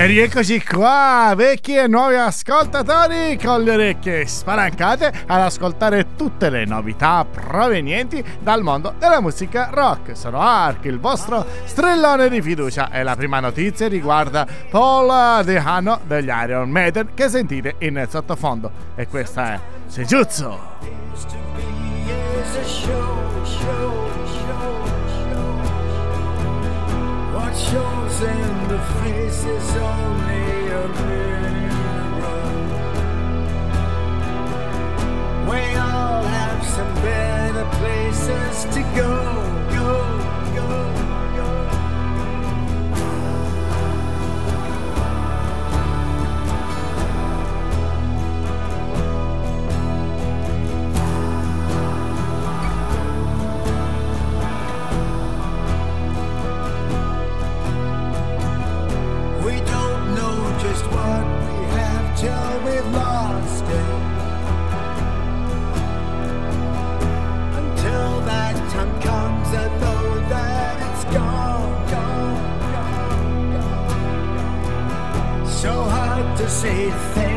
E rieccoci qua, vecchi e nuovi ascoltatori, con le orecchie spalancate ad ascoltare tutte le novità provenienti dal mondo della musica rock. Sono Ark, il vostro strellone di fiducia e la prima notizia riguarda Paul Dehano degli Iron Maiden che sentite in sottofondo. E questa è Sejutsu. shows in places to go, go, everything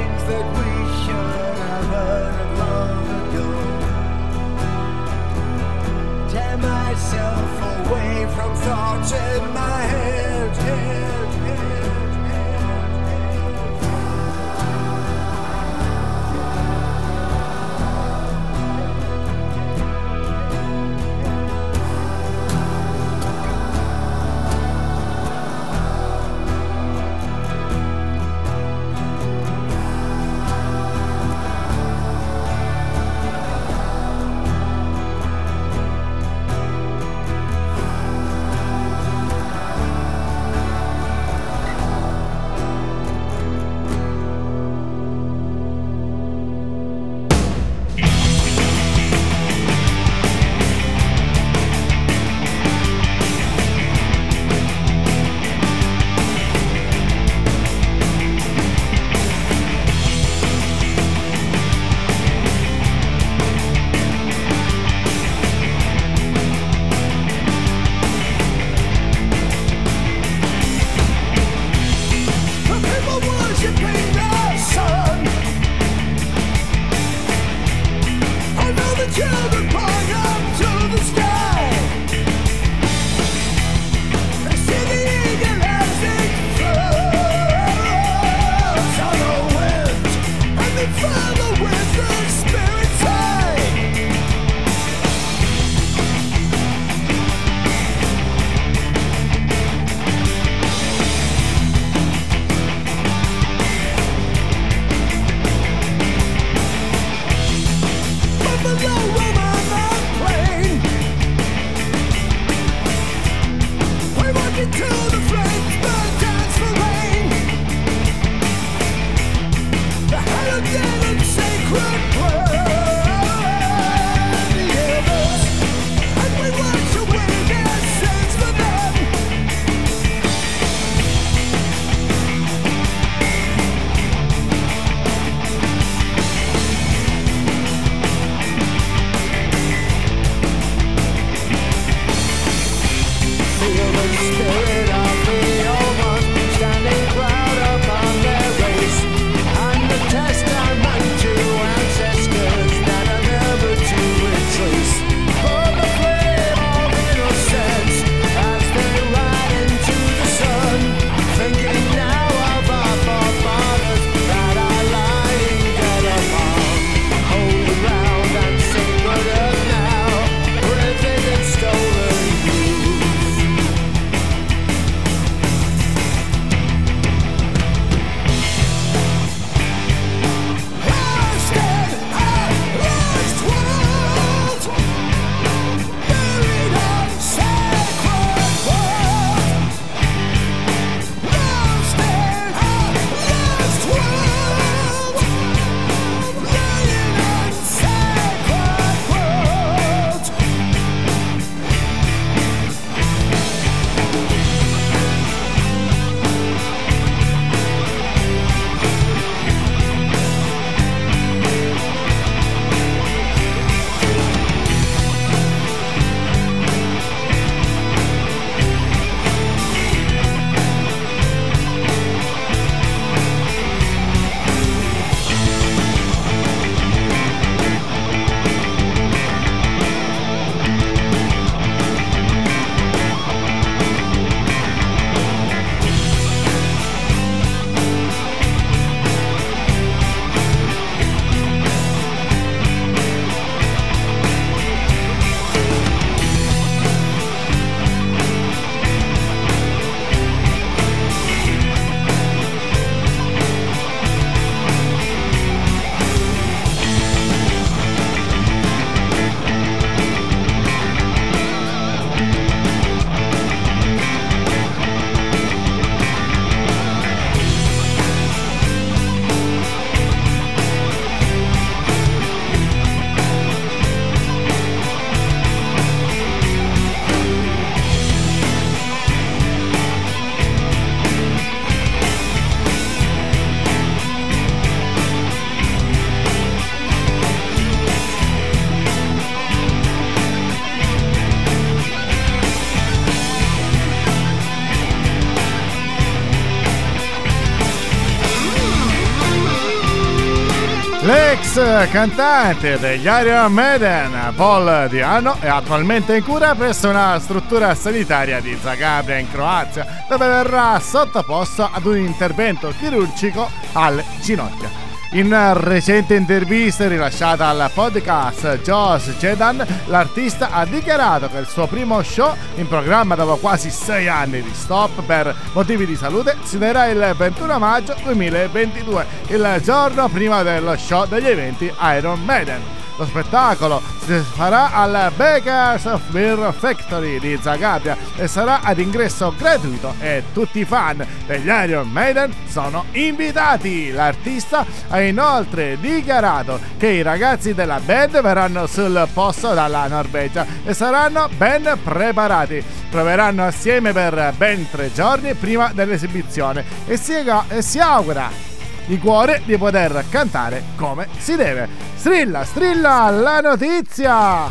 L'ex cantante degli Iron Maiden, Paul Diano, è attualmente in cura presso una struttura sanitaria di Zagabria in Croazia, dove verrà sottoposto ad un intervento chirurgico alle ginocchia. In una recente intervista rilasciata al podcast Josh Jedan, l'artista ha dichiarato che il suo primo show in programma dopo quasi sei anni di stop per motivi di salute si terrà il 21 maggio 2022, il giorno prima dello show degli eventi Iron Maiden. Lo spettacolo si farà al Bakers Beer Factory di Zagabria e sarà ad ingresso gratuito e tutti i fan degli Iron Maiden sono invitati. L'artista ha inoltre dichiarato che i ragazzi della band verranno sul posto dalla Norvegia e saranno ben preparati. Proveranno assieme per ben tre giorni prima dell'esibizione e si, e si augura di cuore di poter cantare come si deve. Strilla, strilla la notizia!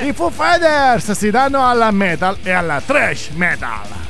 I Foo Fighters si danno alla metal e alla trash metal.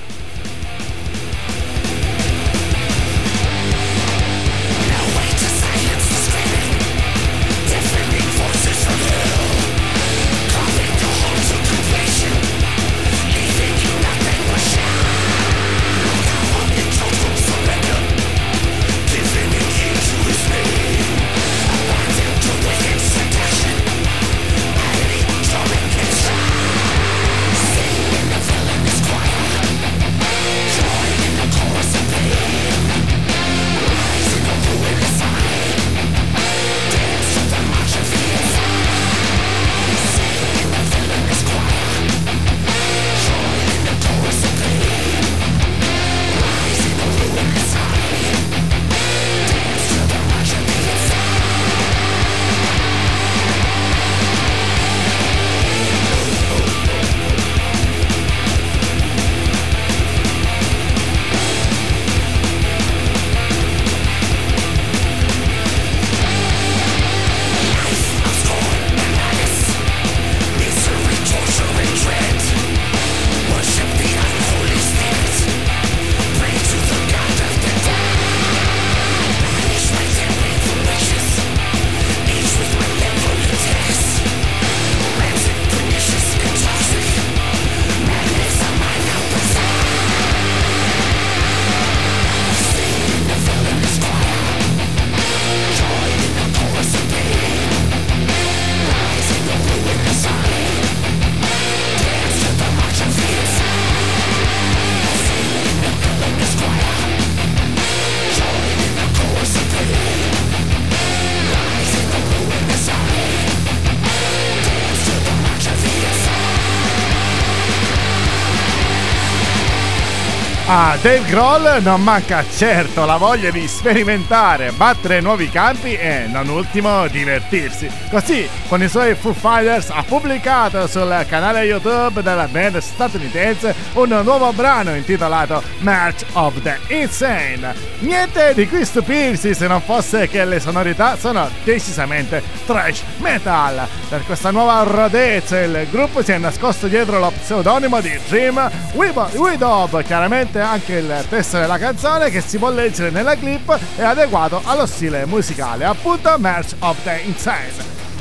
A Dave Grohl non manca certo la voglia di sperimentare, battere nuovi campi e, non ultimo, divertirsi. Così, con i suoi Foo Fighters, ha pubblicato sul canale YouTube della band statunitense un nuovo brano intitolato March of the Insane. Niente di cui stupirsi se non fosse che le sonorità sono decisamente trash metal. Per questa nuova rodezza il gruppo si è nascosto dietro lo pseudonimo di Dream Widow, chiaramente anche il testo della canzone che si può leggere nella clip è adeguato allo stile musicale, appunto March of the Insane.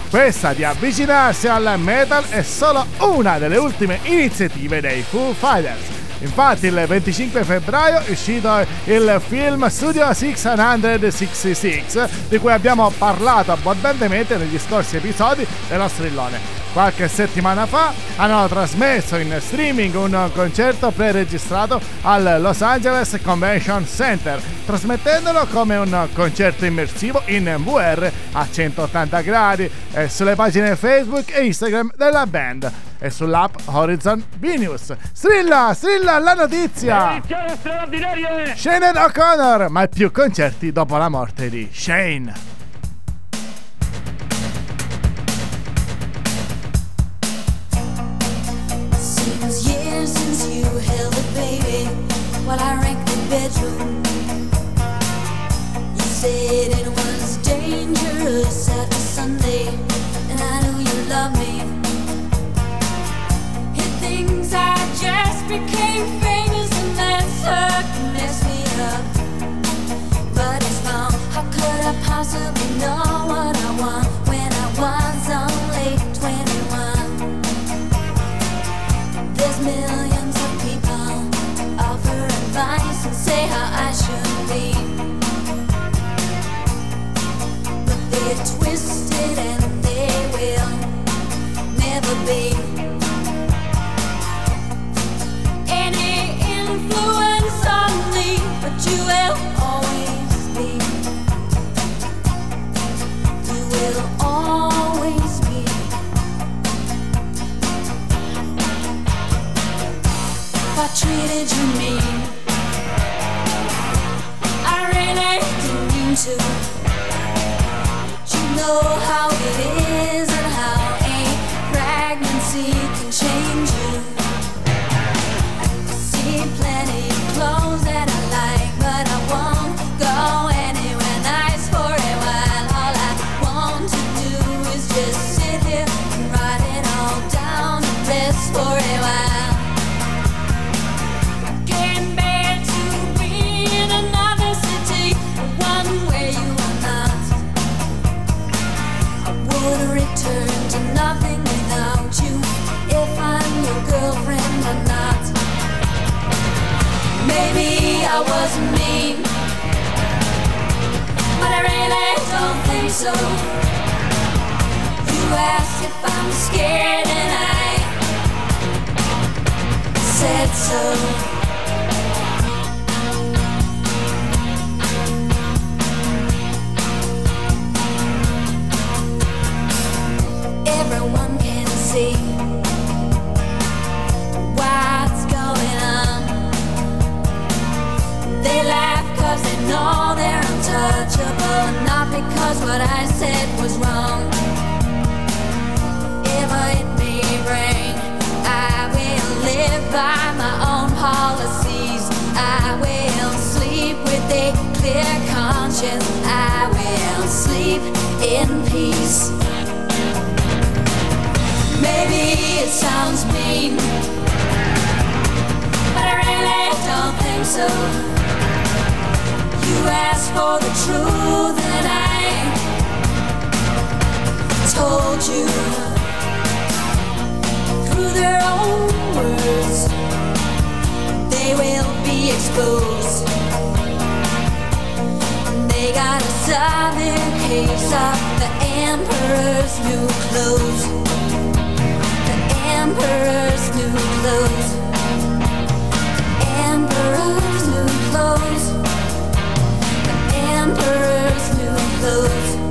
Questa di avvicinarsi al metal è solo una delle ultime iniziative dei Foo Fighters. Infatti il 25 febbraio è uscito il film Studio 666 di cui abbiamo parlato abbondantemente negli scorsi episodi dello strillone. Qualche settimana fa hanno trasmesso in streaming un concerto pre-registrato al Los Angeles Convention Center, trasmettendolo come un concerto immersivo in VR a 180 gradi e sulle pagine Facebook e Instagram della band e sull'app Horizon B-News. Strilla, strilla la notizia! Shane O'Connor, mai più concerti dopo la morte di Shane. Was mean, but I really don't think so. You asked if I'm scared, and I said so. Everyone know they're untouchable, not because what I said was wrong. If it may rain, I will live by my own policies. I will sleep with a clear conscience. I will sleep in peace. Maybe it sounds mean, but I really don't think so. Asked for the truth, and I told you through their own words, they will be exposed. They got a southern case of the emperor's new clothes. The emperor's new clothes. Clothes.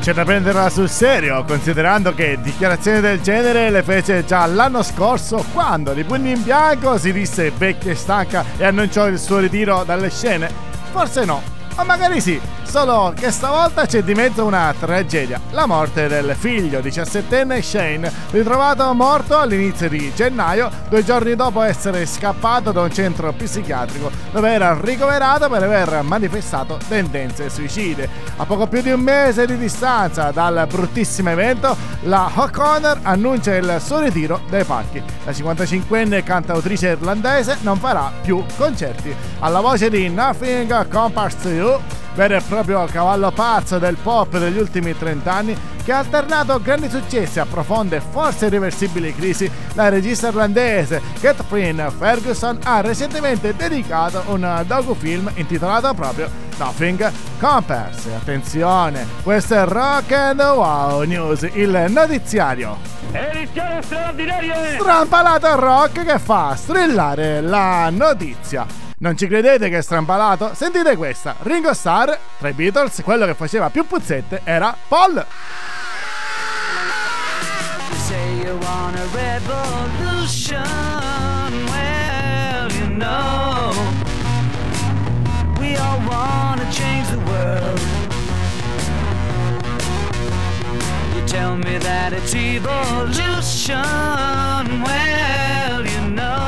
C'è da prenderla sul serio, considerando che dichiarazioni del genere le fece già l'anno scorso, quando di pugno in bianco si disse vecchia e stanca e annunciò il suo ritiro dalle scene. Forse no, o magari sì, solo che stavolta c'è di mezzo una tragedia, la morte del figlio 17enne Shane, ritrovato morto all'inizio di gennaio, due giorni dopo essere scappato da un centro psichiatrico dove era ricoverato per aver manifestato tendenze suicide. A poco più di un mese di distanza dal bruttissimo evento, la O'Connor annuncia il suo ritiro dai palchi. La 55enne cantautrice irlandese non farà più concerti. Alla voce di Nothing Compares to You, vero e proprio cavallo pazzo del pop degli ultimi 30 anni, che ha alternato grandi successi a profonde e forse irreversibili crisi, la regista irlandese Catherine Ferguson ha recentemente dedicato un docufilm intitolato proprio Nothing Compares. Attenzione, questo è Rock and Wow News, il notiziario Edizione straordinaria! strampalato rock che fa strillare la notizia. Non ci credete che è strampalato? Sentite questa. Ringo Starr, tra i Beatles, quello che faceva più puzzette era Paul. Tell me that it's evolution. Well, you know,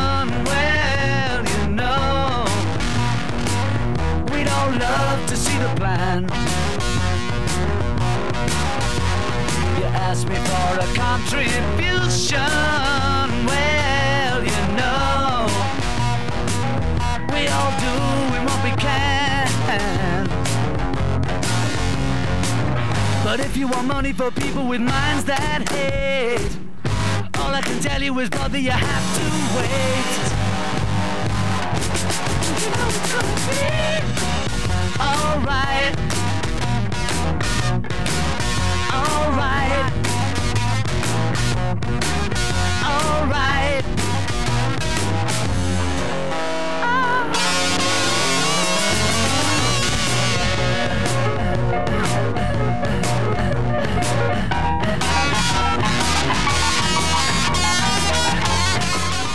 the plan. You asked me for a contribution. Well, you know, we all do what we can. But if you want money for people with minds that hate, all I can tell you is, brother, you have to wait. You know it's gonna be Alright. Alright.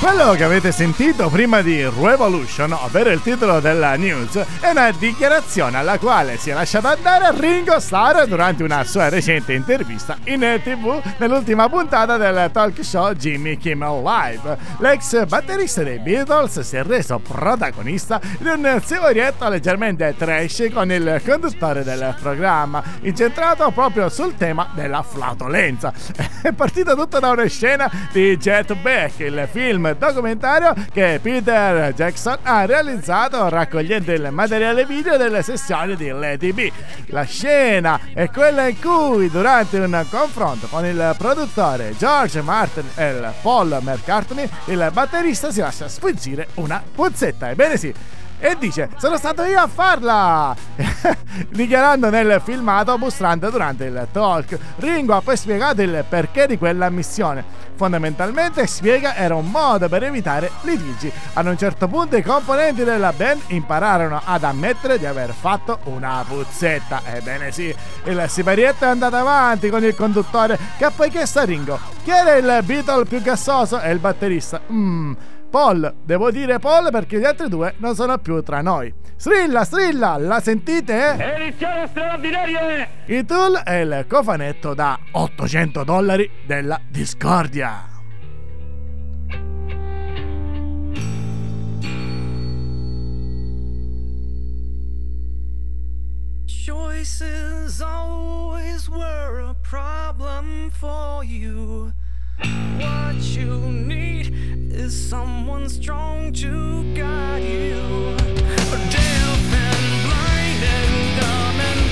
Quello che avete sentito prima di Revolution, ovvero il titolo della news, è una dichiarazione alla quale si è lasciato andare Ringo Starr durante una sua recente intervista in tv nell'ultima puntata del talk show Jimmy Kimmel Live. L'ex batterista dei Beatles si è reso protagonista di un sivorietto leggermente trash con il conduttore del programma, incentrato proprio sul tema della flautolenza. È partita tutta da una scena di Jet Back, il film documentario che Peter Jackson ha realizzato raccogliendo il materiale video delle sessioni di Lady B. La scena è quella in cui durante un confronto con il produttore George Martin e Paul McCartney il batterista si lascia sfuggire una puzzetta. Ebbene sì, e dice sono stato io a farla! Dichiarando nel filmato mostrando durante il talk. Ringo ha poi spiegato il perché di quella missione. Fondamentalmente spiega era un modo per evitare litigi. Ad un certo punto i componenti della band impararono ad ammettere di aver fatto una puzzetta. Ebbene sì il siparietto è andato avanti con il conduttore che ha poi chiesto a Ringo chi era il Beatle più gassoso? E il batterista mmm Paul, devo dire Paul perché gli altri due non sono più tra noi. Strilla, strilla, la sentite? Edizione straordinaria! Il tool è il cofanetto da 800 dollari della Discordia. Choices always were a problem for you. What you need is someone strong to guide you. A deaf and blind and dumb and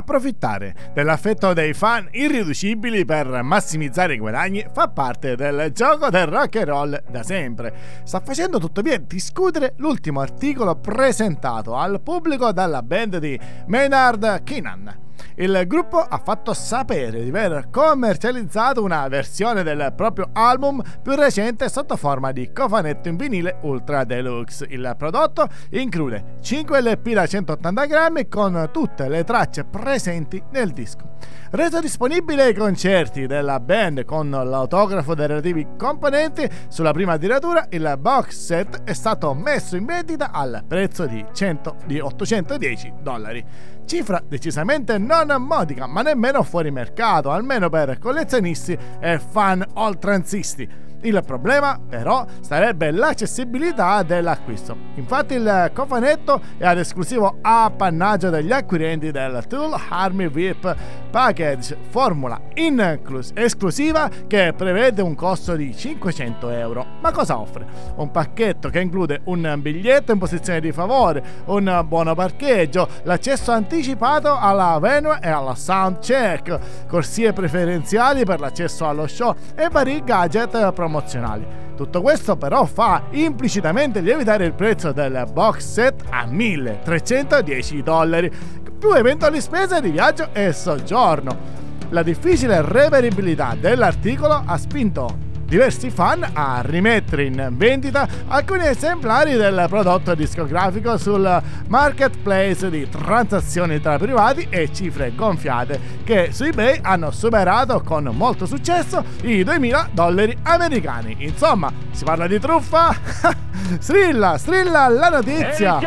Approfittare dell'affetto dei fan irriducibili per massimizzare i guadagni fa parte del gioco del rock and roll da sempre. Sta facendo tuttavia discutere l'ultimo articolo presentato al pubblico dalla band di Maynard Keenan. Il gruppo ha fatto sapere di aver commercializzato una versione del proprio album più recente sotto forma di cofanetto in vinile Ultra Deluxe. Il prodotto include 5 LP da 180 grammi con tutte le tracce presenti nel disco. Reso disponibile ai concerti della band con l'autografo dei relativi componenti, sulla prima tiratura il box set è stato messo in vendita al prezzo di, 100, di 810 dollari. Cifra decisamente non modica, ma nemmeno fuori mercato, almeno per collezionisti e fan oltranzisti. Il problema, però, sarebbe l'accessibilità dell'acquisto. Infatti, il cofanetto è ad esclusivo appannaggio degli acquirenti del Tool Army VIP Package formula inclus- esclusiva che prevede un costo di 500 euro. Ma cosa offre? Un pacchetto che include un biglietto in posizione di favore, un buono parcheggio, l'accesso anticipato alla venue e alla sound check, corsie preferenziali per l'accesso allo show e vari gadget promozionali promozionali. Tutto questo però fa implicitamente lievitare il prezzo del box set a 1310 dollari, più eventuali spese di viaggio e soggiorno. La difficile reperibilità dell'articolo ha spinto diversi fan a rimettere in vendita alcuni esemplari del prodotto discografico sul marketplace di transazioni tra privati e cifre gonfiate che su eBay hanno superato con molto successo i 2000 dollari americani. Insomma, si parla di truffa? strilla, strilla la notizia!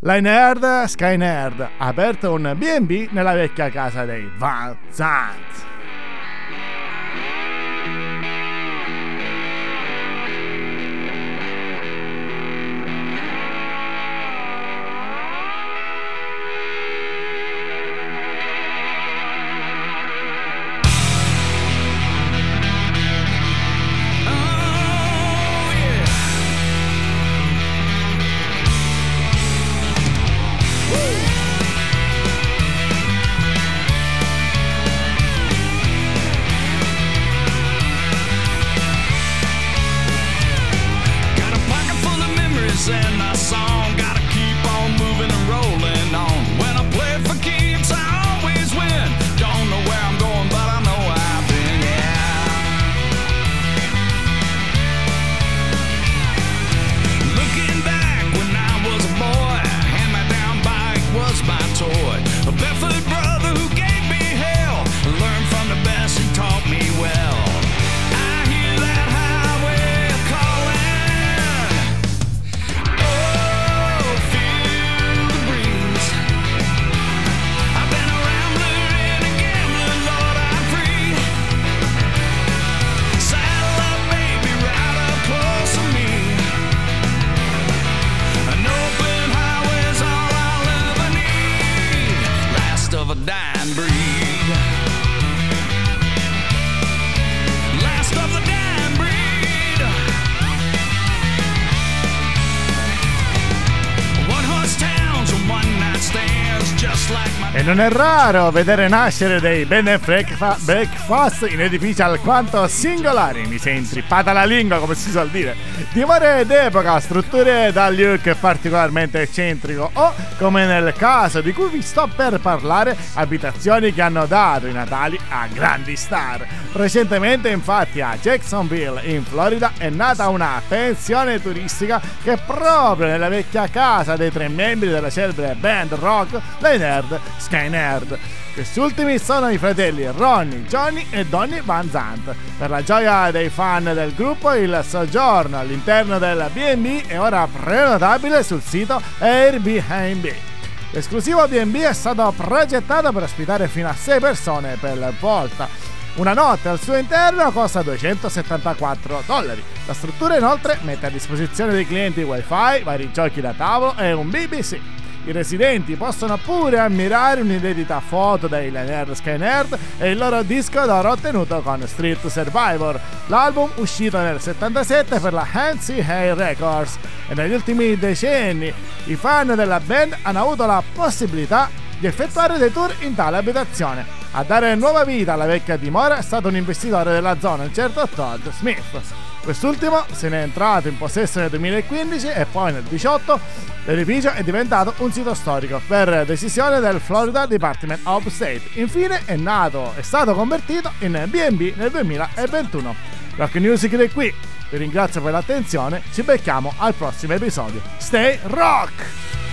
La Nerd Sky Nerd ha aperto un B&B nella vecchia casa dei Van Zandt. Non è raro vedere nascere dei bed breakfast in edifici alquanto singolari. Mi è intrippata la lingua, come si suol dire. Dimore d'epoca, strutture dal look particolarmente eccentrico o, come nel caso di cui vi sto per parlare, abitazioni che hanno dato i natali a grandi star. Recentemente, infatti, a Jacksonville, in Florida, è nata una pensione turistica che proprio nella vecchia casa dei tre membri della celebre band rock, le Nerd Nerd. Questi ultimi sono i fratelli Ronnie, Johnny e Donny Van Zandt. Per la gioia dei fan del gruppo, il soggiorno all'interno del B&B è ora prenotabile sul sito Airbnb. L'esclusivo B&B è stato progettato per ospitare fino a 6 persone per volta. Una notte al suo interno costa 274 dollari. La struttura inoltre mette a disposizione dei clienti wifi, vari giochi da tavolo e un BBC. I residenti possono pure ammirare un'inedita foto dei Nerd Sky Nerd e il loro disco d'oro ottenuto con Street Survivor, l'album uscito nel 77 per la Hansi Hay Records. E negli ultimi decenni i fan della band hanno avuto la possibilità di effettuare dei tour in tale abitazione. A dare nuova vita alla vecchia dimora è stato un investitore della zona, un certo Todd Smith. Quest'ultimo se ne è entrato in possesso nel 2015 e poi nel 2018 l'edificio è diventato un sito storico per decisione del Florida Department of State. Infine è nato, è stato convertito in B&B nel 2021. Rock Music è qui. Vi ringrazio per l'attenzione, ci becchiamo al prossimo episodio. Stay rock!